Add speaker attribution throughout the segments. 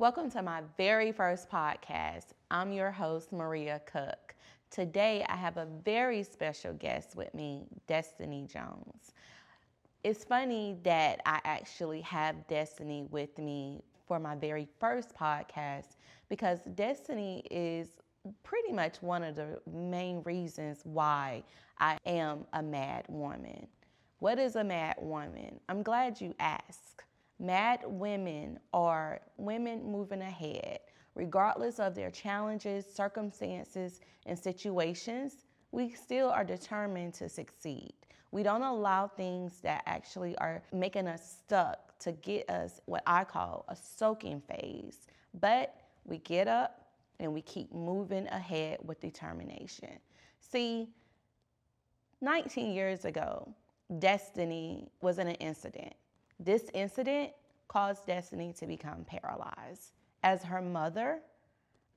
Speaker 1: Welcome to my very first podcast. I'm your host, Maria Cook. Today, I have a very special guest with me, Destiny Jones. It's funny that I actually have Destiny with me for my very first podcast because Destiny is pretty much one of the main reasons why I am a mad woman. What is a mad woman? I'm glad you asked. Mad women are women moving ahead, regardless of their challenges, circumstances, and situations. We still are determined to succeed. We don't allow things that actually are making us stuck to get us what I call a soaking phase. But we get up and we keep moving ahead with determination. See, 19 years ago, Destiny was in an incident. This incident caused Destiny to become paralyzed. As her mother,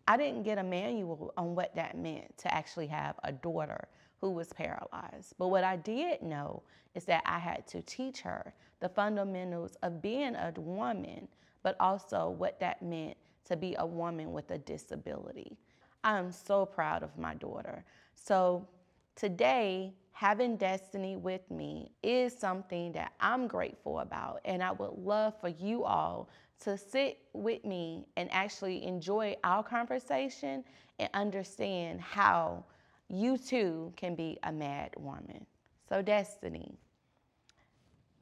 Speaker 1: I didn't get a manual on what that meant to actually have a daughter who was paralyzed. But what I did know is that I had to teach her the fundamentals of being a woman, but also what that meant to be a woman with a disability. I am so proud of my daughter. So today, having Destiny with me is something that I'm grateful about. And I would love for you all to sit with me and actually enjoy our conversation and understand how you too can be a mad woman. So, Destiny,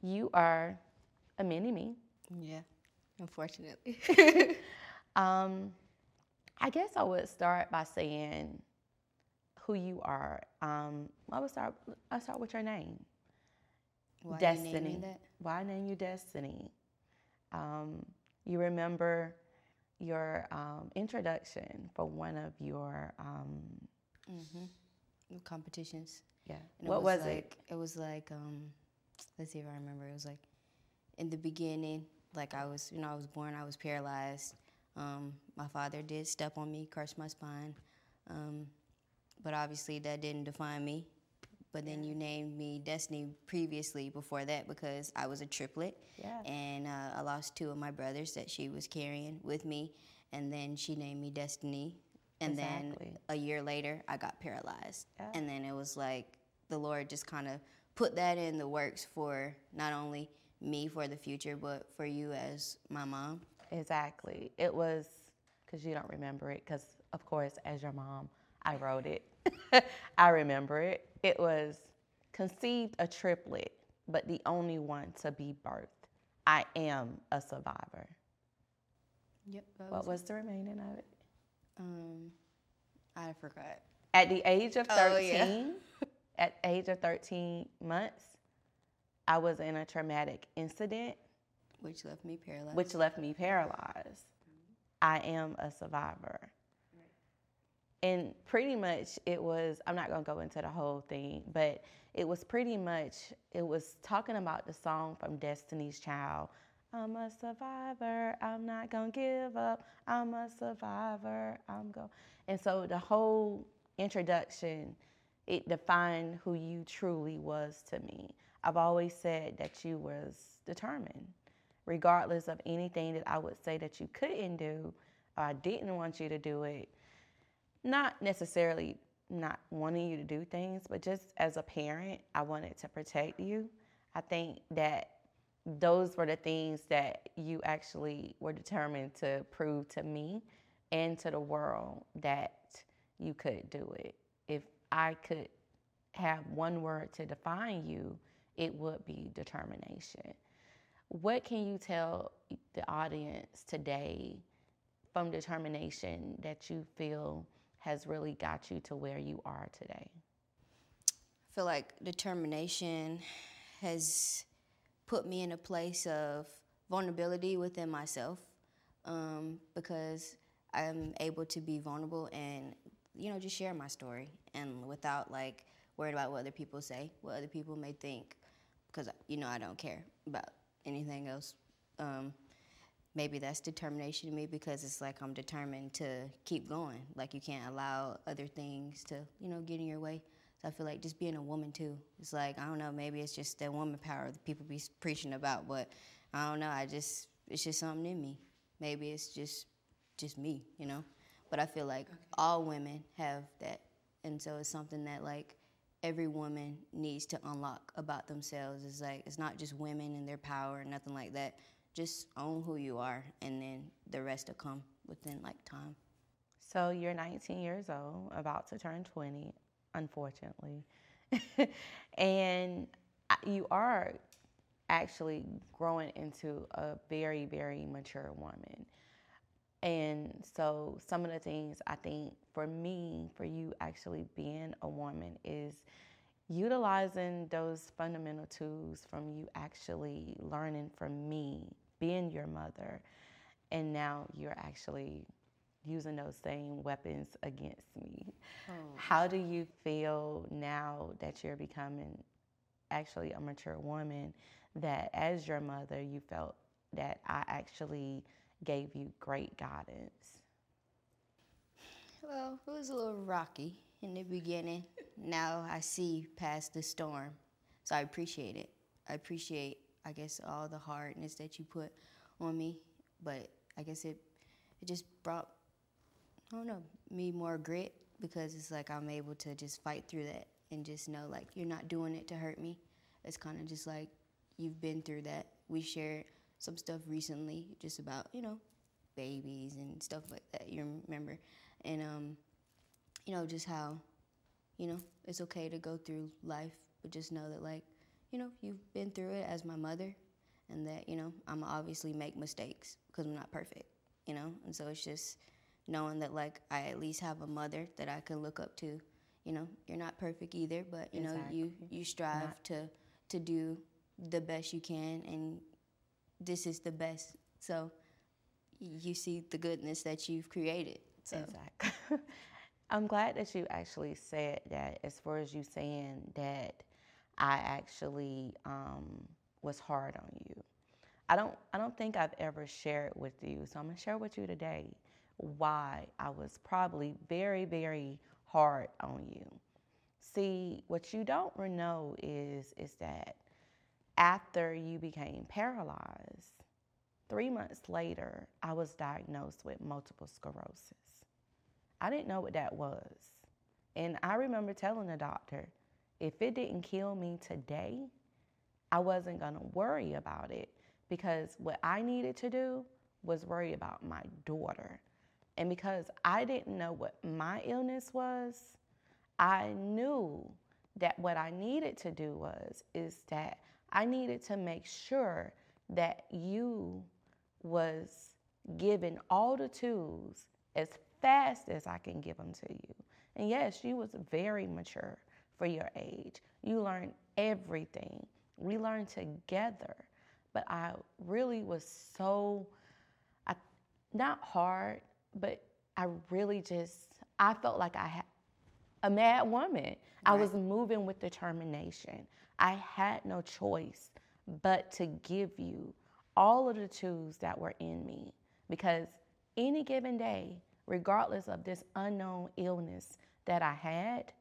Speaker 1: you are a mini me.
Speaker 2: Yeah, unfortunately.
Speaker 1: um, I guess I would start by saying who you are. Um, I would start. I start with your name.
Speaker 2: Why
Speaker 1: Destiny.
Speaker 2: You that?
Speaker 1: Why name you Destiny? Um, you remember your um, introduction for one of your um,
Speaker 2: mm-hmm. competitions.
Speaker 1: Yeah.
Speaker 2: And
Speaker 1: what
Speaker 2: it
Speaker 1: was,
Speaker 2: was, like,
Speaker 1: it?
Speaker 2: It was like um, let's see if I remember. It was like in the beginning, like I was, you know, I was born, I was paralyzed. Um, my father did step on me, crushed my spine, um, but obviously that didn't define me. But then you named me Destiny previously before that because I was a triplet.
Speaker 1: Yeah.
Speaker 2: And uh, I lost two of my brothers that she was carrying with me. And then she named me Destiny. And
Speaker 1: Exactly.
Speaker 2: then a year later, I got paralyzed.
Speaker 1: Yeah.
Speaker 2: And then it was like the Lord just kind of put that in the works for not only me for the future, but for you as my mom.
Speaker 1: Exactly. It was because you don't remember it. Because of course, as your mom, I wrote it. I remember it. It was conceived a triplet, but the only one to be birthed. I am a survivor.
Speaker 2: Yep.
Speaker 1: What was the remaining of it?
Speaker 2: Um, I forgot.
Speaker 1: At the age of 13,
Speaker 2: Oh, yeah.
Speaker 1: at age of 13 months, I was in a traumatic incident
Speaker 2: Which left me paralyzed.
Speaker 1: which left me paralyzed. I am a survivor. And pretty much it was, I'm not going to go into the whole thing, but it was pretty much, it was talking about the song from Destiny's Child. I'm a survivor. I'm not going to give up. I'm a survivor. I'm going. And so the whole introduction, it defined who you truly was to me. I've always said that you was determined regardless of anything that I would say that you couldn't do or I didn't want you to do it. Not necessarily not wanting you to do things, but just as a parent, I wanted to protect you. I think that those were the things that you actually were determined to prove to me and to the world that you could do it. If I could have one word to define you, it would be determination. What can you tell the audience today from determination that you feel has really got you to where you are today?
Speaker 2: I feel like determination has put me in a place of vulnerability within myself um, because I'm able to be vulnerable and you know just share my story and without like worried about what other people say, what other people may think, because you know I don't care about anything else. Um, maybe that's determination to me because it's like I'm determined to keep going. Like you can't allow other things to, you know, get in your way. So I feel like just being a woman too. It's like I don't know, maybe it's just that woman power that people be preaching about, but I don't know. I just it's just something in me. Maybe it's just just me, you know. But I feel like okay. all women have that, and so it's something that like every woman needs to unlock about themselves. It's like it's not just women and their power, and nothing like that. Just own who you are, and then the rest will come within like time.
Speaker 1: So you're 19 years old, about to turn 20, unfortunately, and you are actually growing into a very, very mature woman. And so, some of the things I think for me, for you actually being a woman, is utilizing those fundamental tools from you actually learning from me, being your mother, and now you're actually using those same weapons against me. Oh. How do you feel now that you're becoming actually a mature woman that as your mother you felt that I actually gave you great guidance?
Speaker 2: Well, it was a little rocky in the beginning. now I see past the storm. So I appreciate it. I appreciate, I guess, all the hardness that you put on me. But I guess it, it just brought, I don't know, me more grit because it's like I'm able to just fight through that and just know, like, you're not doing it to hurt me. It's kind of just like you've been through that. We shared some stuff recently just about, you know, babies and stuff like that. You remember? And, um, you know, just how, you know, it's okay to go through life, but just know that, like, you know, you've been through it as my mother, and that, you know, I'm obviously make mistakes because I'm not perfect, you know? And so it's just knowing that, like, I at least have a mother that I can look up to. You know, you're not perfect either, but, you exactly. know, you, you strive not. to, to do the best you can, and this is the best. So you see the goodness that you've created. So.
Speaker 1: Exactly. I'm glad that you actually said that as far as you saying that I actually um, was hard on you. I don't I don't think I've ever shared with you. So I'm gonna share with you today why I was probably very, very hard on you. See, what you don't know is is that after you became paralyzed, three months later, I was diagnosed with multiple sclerosis. I didn't know what that was. And I remember telling the doctor, if it didn't kill me today, I wasn't going to worry about it because what I needed to do was worry about my daughter. And because I didn't know what my illness was, I knew that what I needed to do was is that I needed to make sure that you was given all the tools as fast as I can give them to you. And yes, you was very mature for your age. You learn everything. We learned together. But I really was so, I, not hard, but I really just, I felt like I had a mad woman. Right. I was moving with determination. I had no choice but to give you all of the tools that were in me because any given day, regardless of this unknown illness that I had,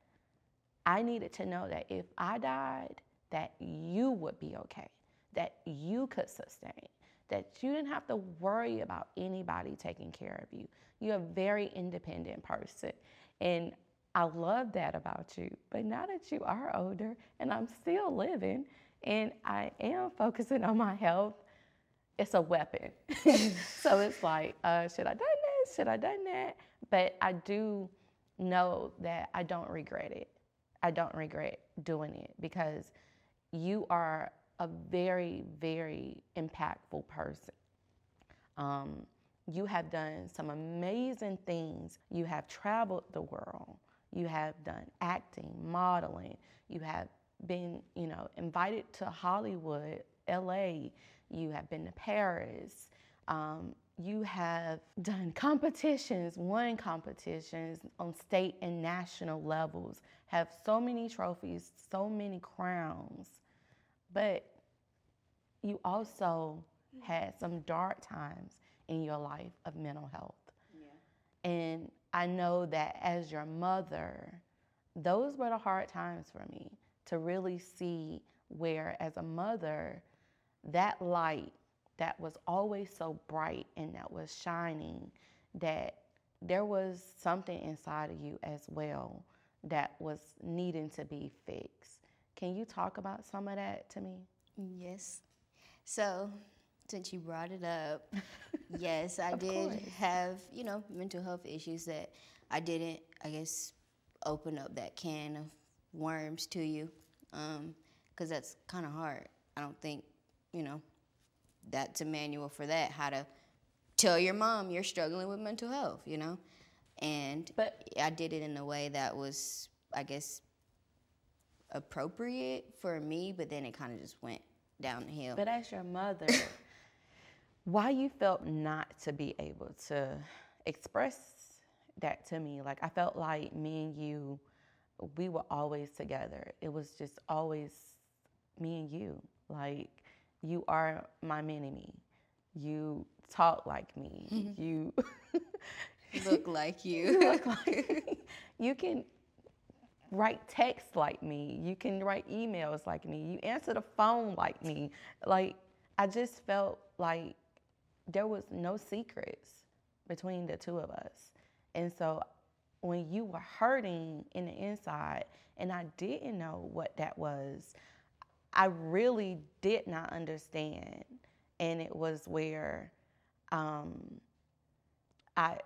Speaker 1: I needed to know that if I died, that you would be okay, that you could sustain, that you didn't have to worry about anybody taking care of you. You're a very independent person. And I love that about you. But now that you are older and I'm still living and I am focusing on my health, it's a weapon. so it's like, uh, should I done this? Should I done that? But I do know that I don't regret it. I don't regret doing it because you are a very, very impactful person. Um, you have done some amazing things. You have traveled the world. You have done acting, modeling. You have been, you know, invited to Hollywood, LA. You have been to Paris. Um, you have done competitions, won competitions on state and national levels, have so many trophies, so many crowns. But you also mm. had some dark times in your life of mental health. Yeah. And I know that as your mother, those were the hard times for me to really see where, as a mother, that light that was always so bright and that was shining that there was something inside of you as well that was needing to be fixed. Can you talk about some of that to me?
Speaker 2: Yes. So, since you brought it up, yes, I did
Speaker 1: course.
Speaker 2: have, you know, mental health issues that I didn't, I guess, open up that can of worms to you. Um, because that's kind of hard. I don't think, you know, that's a manual for that, how to tell your mom you're struggling with mental health, you know? And
Speaker 1: But-
Speaker 2: I did it in a way that was, I guess, appropriate for me, but then it kind of just went downhill.
Speaker 1: But as your mother, why you felt not to be able to express that to me? Like I felt like me and you, we were always together. It was just always me and you. Like you are my mini me. You talk like me. You
Speaker 2: look like
Speaker 1: you
Speaker 2: you.
Speaker 1: look like me. You can write texts like me. You can write emails like me. You answer the phone like me. Like I just felt like there was no secrets between the two of us. And so when you were hurting in the inside and I didn't know what that was, I really did not understand. And it was where um, I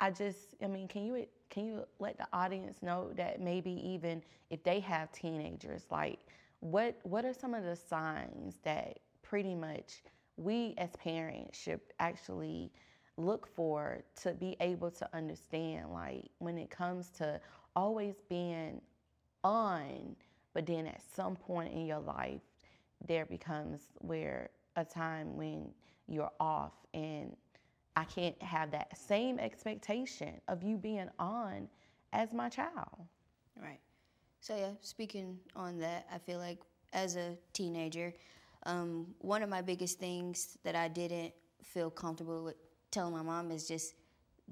Speaker 1: I just, I mean, can you can you let the audience know that maybe even if they have teenagers, like what what are some of the signs that pretty much we as parents should actually look for to be able to understand, like when it comes to always being on, but then at some point in your life, there becomes where a time when you're off and I can't have that same expectation of you being on as my child.
Speaker 2: Right. So yeah, speaking on that, I feel like as a teenager, um, one of my biggest things that I didn't feel comfortable with telling my mom is just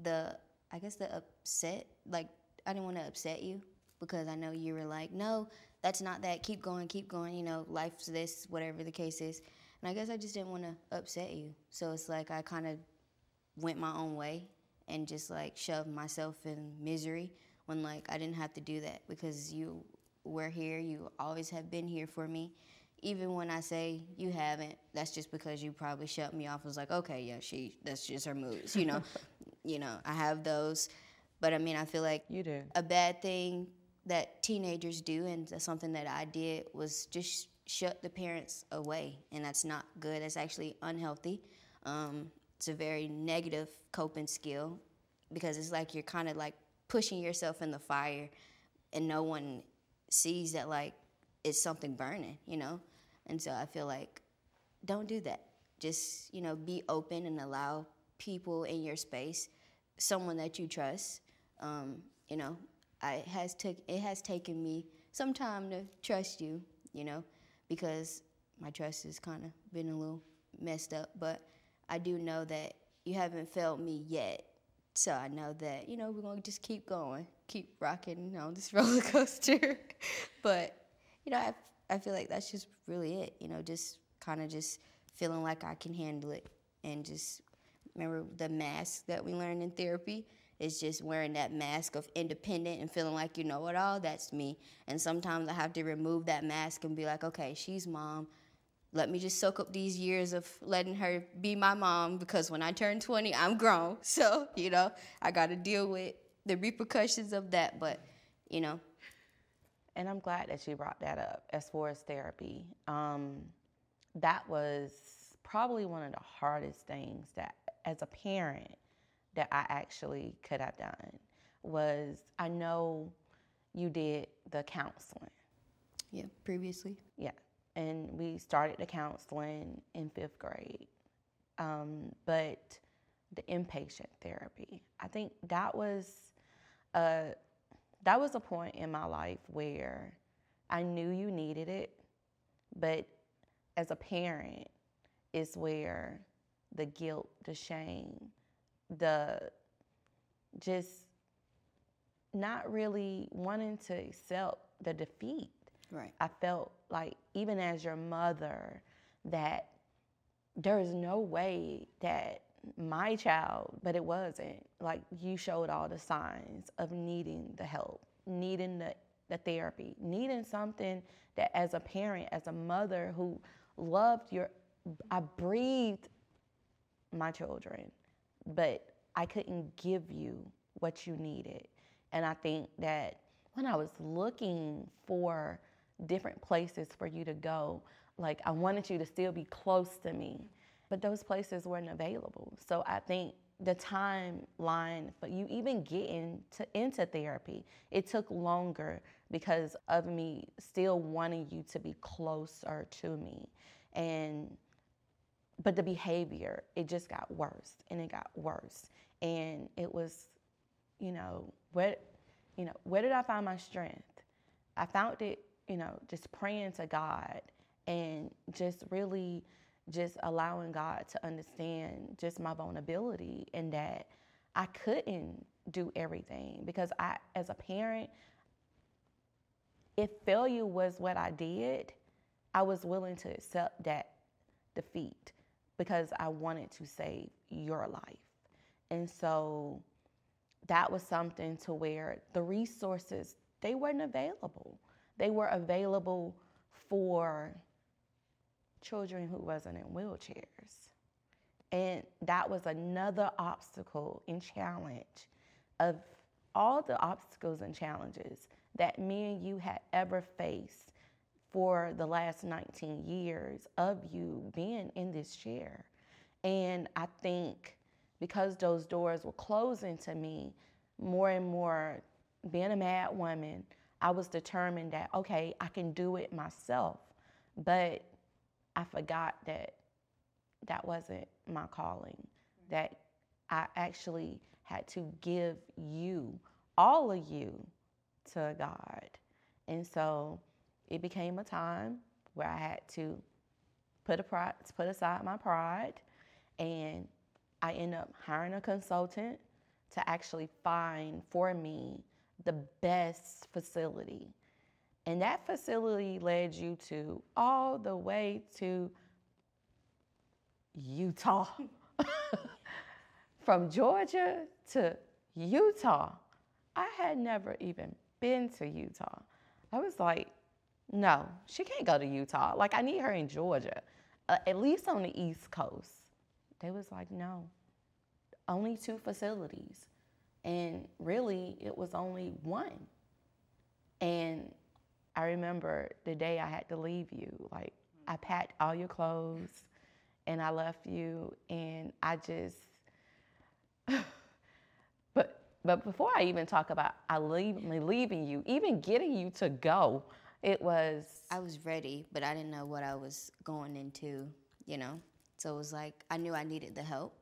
Speaker 2: the, I guess the upset. Like I didn't want to upset you because I know you were like, no, that's not that. Keep going, keep going. You know, life's this, whatever the case is. And I guess I just didn't want to upset you. So it's like I kind of went my own way and just like shoved myself in misery when like I didn't have to do that because you were here, you always have been here for me. Even when I say you haven't, that's just because you probably shut me off. I was like, okay, yeah, she that's just her moods, you know. you know, I have those. But I mean I feel like
Speaker 1: You do.
Speaker 2: a bad thing that teenagers do and something that I did was just shut the parents away and that's not good. That's actually unhealthy. Um, it's a very negative coping skill because it's like you're kind of like pushing yourself in the fire and no one sees that like it's something burning you know? And so i feel like don't do that. Just you know be open and allow people in your space someone that you trust um, you know I, it has took it has taken me some time to trust you you know because my trust has kind of been a little messed up but i do know that you haven't failed me yet. So i know that you know we're going to just keep going keep rocking on this roller coaster. But you know I, I feel like that's just really it you know just kind of just feeling like i can handle it and just remember the mask that we learned in therapy is just wearing that mask of independent and feeling like you know it all that's me. And sometimes i have to remove that mask and be like okay she's mom. Let me just soak up these years of letting her be my mom because when i turn 20 i'm grown. So you know i got to deal with the repercussions of that but you know.
Speaker 1: And I'm glad that you brought that up as far as therapy. Um, that was probably one of the hardest things that, as a parent, that I actually could have done. Was I know you did the counseling,
Speaker 2: yeah previously
Speaker 1: yeah, and we started the counseling in fifth grade, um, but the inpatient therapy. I think that was a that was a point in my life where I knew you needed it, but as a parent, is where the guilt, the shame, the just not really wanting to accept the defeat.
Speaker 2: right
Speaker 1: I felt like, even as your mother, that there is no way that my child, but it wasn't. Like you showed all the signs of needing the help, needing the, the therapy, needing something that as a parent, as a mother who loved your, I breathed my children, but I couldn't give you what you needed. And I think that when I was looking for different places for you to go, like I wanted you to still be close to me, but those places weren't available. So I think the timeline for you even getting to, into therapy, it took longer because of me still wanting you to be closer to me. And but the behavior, it just got worse and it got worse. And it was, you know, where you know, where did I find my strength? I found it, you know, just praying to God and just really just allowing God to understand just my vulnerability and that I couldn't do everything because I as a parent if failure was what I did, I was willing to accept that defeat because I wanted to save your life. And so that was something to where the resources they weren't available. They were available for children who wasn't in wheelchairs. And that was another obstacle and challenge of all the obstacles and challenges that me and you had ever faced for the last 19 years of you being in this chair. And I think because those doors were closing to me, more and more being a mad woman, I was determined that, okay, I can do it myself. But I forgot that that wasn't my calling, that I actually had to give you, all of you, to God. And so it became a time where I had to put a pride, put aside my pride, and I end up hiring a consultant to actually find for me the best facility. And that facility led you to all the way to Utah. From Georgia to Utah. I had never even been to Utah. I was like, no, she can't go to Utah. Like, I need her in Georgia, uh, at least on the East Coast. They was like, no, only two facilities. And really, it was only one. And I remember the day I had to leave you. Like, I packed all your clothes and I left you, and I just, but but before I even talk about I leave, leaving you, even getting you to go, it was.
Speaker 2: I was ready, but I didn't know what I was going into, you know? So it was like, I knew I needed the help.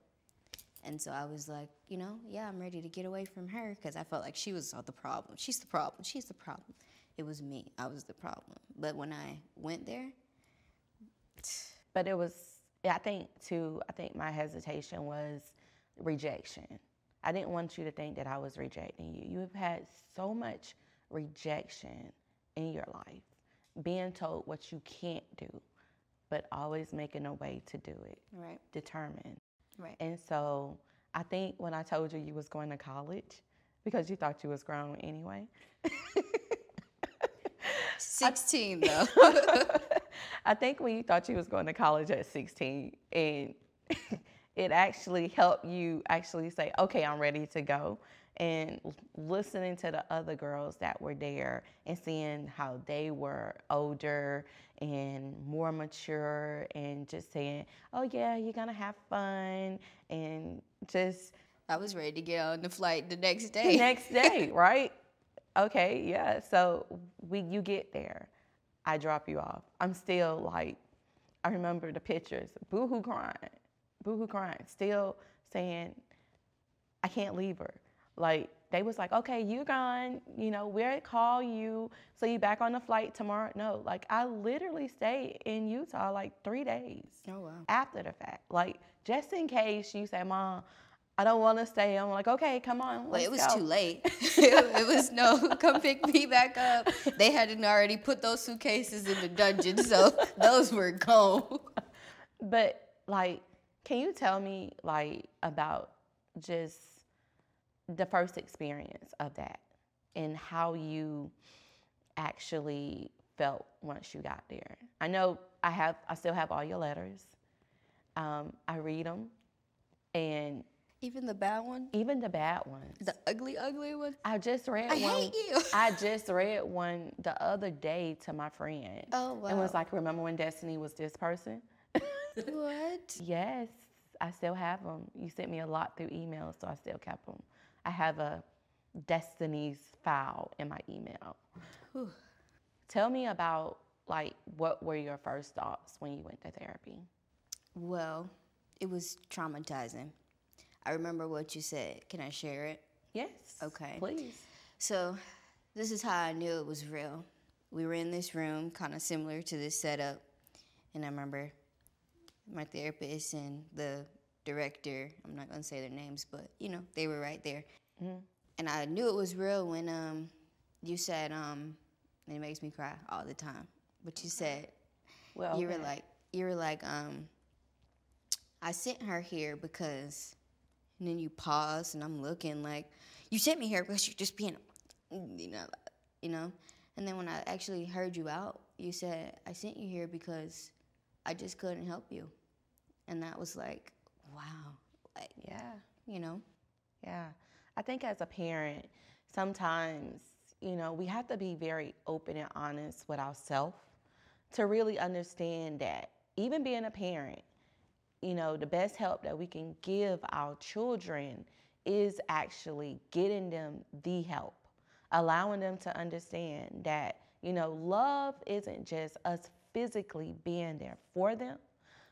Speaker 2: And so I was like, you know, yeah, I'm ready to get away from her because I felt like she was all the problem. She's the problem. She's the problem. It was me. I was the problem. But when I went there,
Speaker 1: but it was, I think, too, I think my hesitation was rejection. I didn't want you to think that I was rejecting you. You have had so much rejection in your life, being told what you can't do, but always making a way to do it.
Speaker 2: Right.
Speaker 1: Determined.
Speaker 2: Right.
Speaker 1: And so I think when I told you you was going to college, because you thought you was grown anyway.
Speaker 2: 16 though.
Speaker 1: I think when you thought you was going to college at 16 and it actually helped you actually say, okay, I'm ready to go. And listening to the other girls that were there and seeing how they were older and more mature and just saying, oh, yeah, you're going to have fun and just.
Speaker 2: I was ready to get on the flight the next day.
Speaker 1: The next day, right? Okay, yeah. So we, you get there. I drop you off. I'm still like, I remember the pictures, boohoo crying, boohoo crying, still saying, I can't leave her. Like they was like, okay, you gone, you know, we'll call you, so you back on the flight tomorrow. No, like I literally stayed in Utah like three days.
Speaker 2: Oh wow.
Speaker 1: After the fact, like just in case you say, Mom, I don't want to stay. I'm like, okay, come on.
Speaker 2: Well, it was
Speaker 1: go.
Speaker 2: too late. it was no, come pick me back up. They hadn't already put those suitcases in the dungeon, so those were gone.
Speaker 1: But like Can you tell me like about just the first experience of that and how you actually felt once you got there? I know I have I still have all your letters. Um, I read them and
Speaker 2: Even the bad one,
Speaker 1: even the bad ones.
Speaker 2: the ugly, ugly one.
Speaker 1: I just read
Speaker 2: I
Speaker 1: one.
Speaker 2: hate you.
Speaker 1: I just read one the other day to my friend.
Speaker 2: Oh, wow.
Speaker 1: And was like, remember when Destiny was this person?
Speaker 2: What?
Speaker 1: Yes, I still have them. You sent me a lot through email, so I still kept them. I have a Destiny's file in my email.
Speaker 2: Whew.
Speaker 1: Tell me about like what were your first thoughts when you went to therapy?
Speaker 2: Well, it was traumatizing. I remember what you said. Can I share it?
Speaker 1: Yes.
Speaker 2: Okay.
Speaker 1: Please.
Speaker 2: So, this is how I knew it was real. We were in this room, kind of similar to this setup, and I remember my therapist and the director. I'm not gonna say their names, but you know they were right there, and I knew it was real when um you said um and it makes me cry all the time. But you said
Speaker 1: Well,
Speaker 2: you were
Speaker 1: okay.
Speaker 2: like you were like um I sent her here because and then you pause and I'm looking like you sent me here because you're just being you know you know and then when I actually heard you out you said I sent you here because I just couldn't help you and that was like wow like
Speaker 1: yeah.
Speaker 2: you know
Speaker 1: Yeah. I think as a parent, sometimes, you know, we have to be very open and honest with ourselves to really understand that even being a parent, you know, the best help that we can give our children is actually getting them the help, allowing them to understand that, you know, love isn't just us physically being there for them,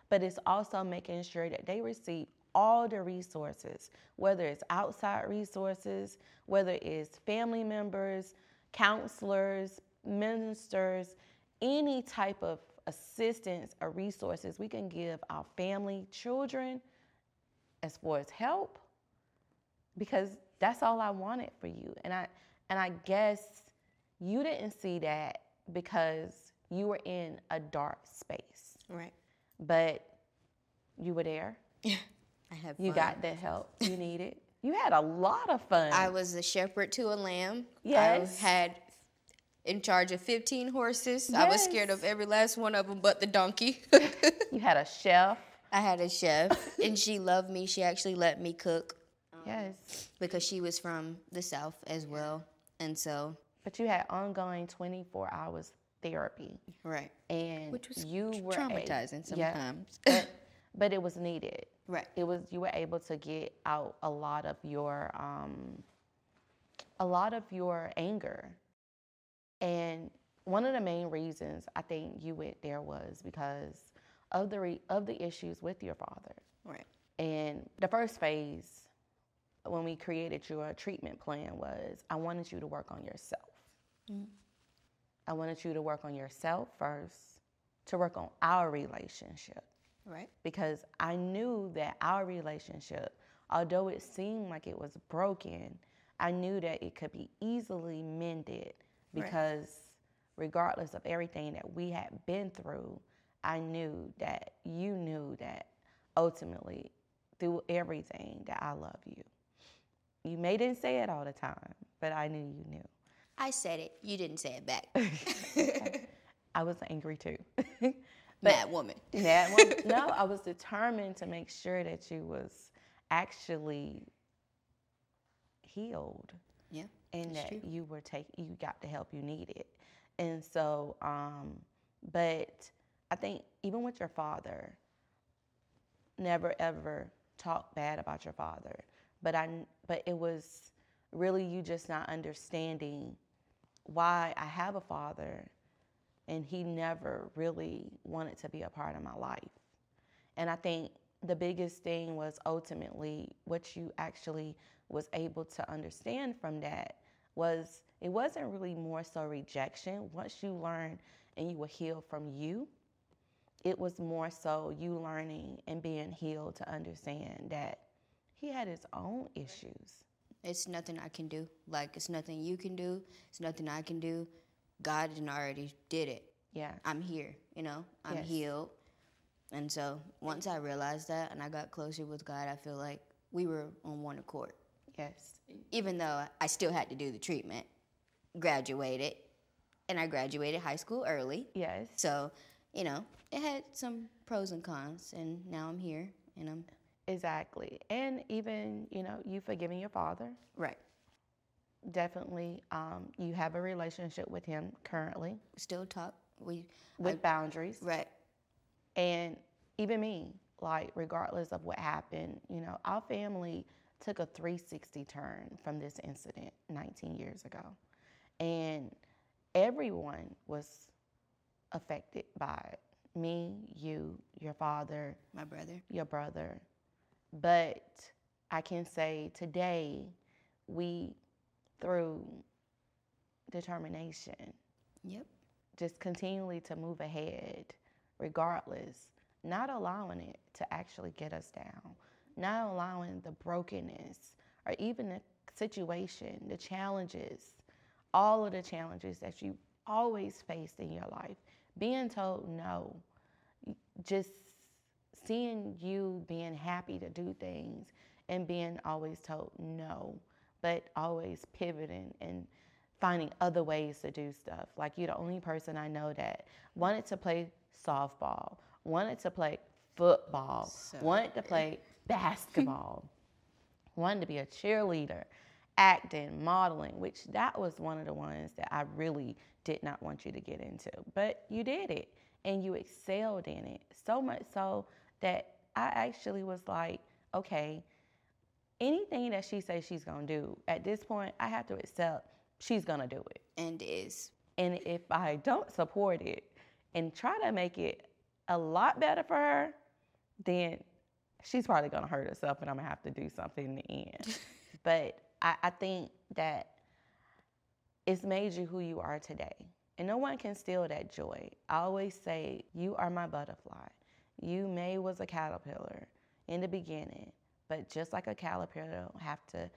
Speaker 1: but it's also making sure that they receive all the resources, whether it's outside resources, whether it's family members, counselors, ministers, any type of assistance or resources we can give our family, children, as far as help, because that's all I wanted for you. And I and I guess you didn't see that because you were in a dark space.
Speaker 2: right
Speaker 1: But you were there.
Speaker 2: Yeah, I had
Speaker 1: You
Speaker 2: fun.
Speaker 1: got the help you needed. You had a lot of fun.
Speaker 2: I was a shepherd to a lamb.
Speaker 1: Yes.
Speaker 2: I had in charge of 15 horses. I was scared of every last one of them but the donkey.
Speaker 1: you had a chef.
Speaker 2: I had a chef and she loved me. She actually let me cook um,
Speaker 1: Yes.
Speaker 2: because she was from the South as well. And so,
Speaker 1: But you had ongoing 24 hours therapy.
Speaker 2: right.
Speaker 1: And
Speaker 2: Which was
Speaker 1: you were a-
Speaker 2: traumatizing
Speaker 1: Yeah.
Speaker 2: sometimes.
Speaker 1: but, but it was needed.
Speaker 2: Right.
Speaker 1: It was you were able to get out a lot of your um, a lot of your anger. And one of the main reasons I think you went there was because of the re- of the issues with your father.
Speaker 2: Right.
Speaker 1: And the first phase, when we created your treatment plan, was I wanted you to work on yourself. I wanted you to work on yourself first, to work on our relationship.
Speaker 2: Right.
Speaker 1: Because I knew that our relationship, although it seemed like it was broken, I knew that it could be easily mended because regardless of everything that we had been through, I knew that you knew that ultimately through everything that I love you. You may didn't say it all the time, but I knew you knew.
Speaker 2: I said it. You didn't say it back.
Speaker 1: I was angry too.
Speaker 2: Mad woman.
Speaker 1: That one, no, I was determined to make sure that you was actually healed
Speaker 2: Yeah.
Speaker 1: and that
Speaker 2: true.
Speaker 1: you were take you got the help you needed. And so, um, but I think even with your father, never ever talk bad about your father. But I but it was really you just not understanding why I have a father and he never really wanted to be a part of my life. And I think the biggest thing was ultimately what you actually was able to understand from that was it wasn't really more so rejection. Once you learn and you were healed from you, it was more so you learning and being healed to understand that he had his own issues.
Speaker 2: It's nothing I can do. Like, it's nothing you can do. It's nothing I can do. God already did it.
Speaker 1: Yeah.
Speaker 2: I'm here, you know. I'm
Speaker 1: Yes.
Speaker 2: healed. And so once I realized that and I got closer with God, I feel like we were on one accord.
Speaker 1: Yes.
Speaker 2: Even though I still had to do the treatment, graduated, and I graduated high school early.
Speaker 1: Yes.
Speaker 2: So, you know, it had some pros and cons, and now I'm here and I'm
Speaker 1: Exactly. And even, you know, you forgiving your father.
Speaker 2: right.
Speaker 1: Definitely. Um, you have a relationship with him currently
Speaker 2: Still talk. We
Speaker 1: with boundaries.
Speaker 2: right.
Speaker 1: And even me, like, regardless of what happened, you know, our family took a 360 turn from this incident 19 years ago. And everyone was affected by it me, you, your father,
Speaker 2: My brother.
Speaker 1: your brother. But I can say today, we, through determination,
Speaker 2: Yep.
Speaker 1: just continually to move ahead, regardless, not allowing it to actually get us down, not allowing the brokenness or even the situation, the challenges, all of the challenges that you always faced in your life, being told no, just seeing you being happy to do things and being always told no, but always pivoting and finding other ways to do stuff. Like you're the only person I know that wanted to play softball, wanted to play football,
Speaker 2: So
Speaker 1: wanted to play basketball, wanted to be a cheerleader, acting, modeling, which that was one of the ones that I really did not want you to get into. But you did it and you excelled in it. So much so that I actually was like, okay, anything that she says she's gonna do, at this point, I have to accept she's gonna do it.
Speaker 2: And is.
Speaker 1: And if I don't support it and try to make it a lot better for her, then she's probably gonna hurt herself and I'm gonna have to do something in the end. but I, I think that it's made you who you are today. And no one can steal that joy. I always say, You are my butterfly. You may was a caterpillar in the beginning, but just like a caterpillar have to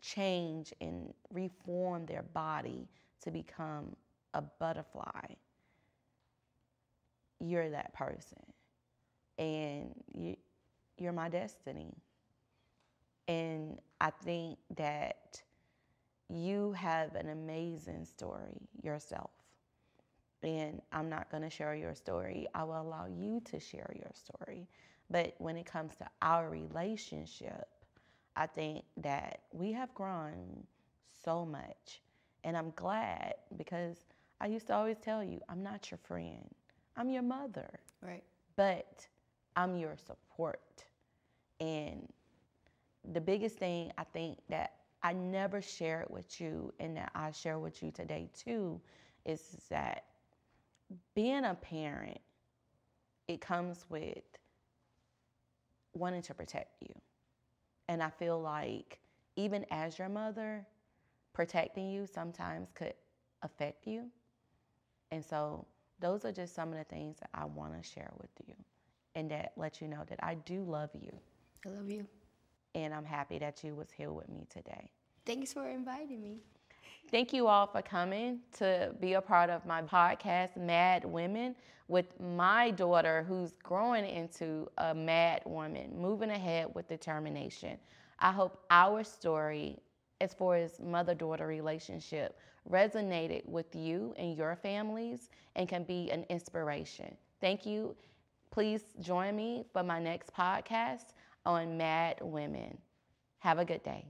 Speaker 1: change and reform their body to become a butterfly, you're that person. And you, you're my destiny. And I think that you have an amazing story yourself. And I'm not going to share your story. I will allow you to share your story. But when it comes to our relationship, I think that we have grown so much. And I'm glad because I used to always tell you, I'm not your friend, I'm your mother,
Speaker 2: Right.
Speaker 1: but I'm your support. And the biggest thing I think that I never shared with you and that I share with you today too is that being a parent, it comes with wanting to protect you. And I feel like even as your mother, protecting you sometimes could affect you. And so those are just some of the things that I want to share with you and that let you know that I do love you
Speaker 2: I love you.
Speaker 1: and I'm happy that you was here with me today.
Speaker 2: Thanks for inviting me.
Speaker 1: Thank you all for coming to be a part of my podcast, Mad Women, with my daughter who's growing into a mad woman, moving ahead with determination. I hope our story, as far as mother daughter relationship, resonated with you and your families and can be an inspiration. Thank you. Please join me for my next podcast on Mad Women. Have a good day.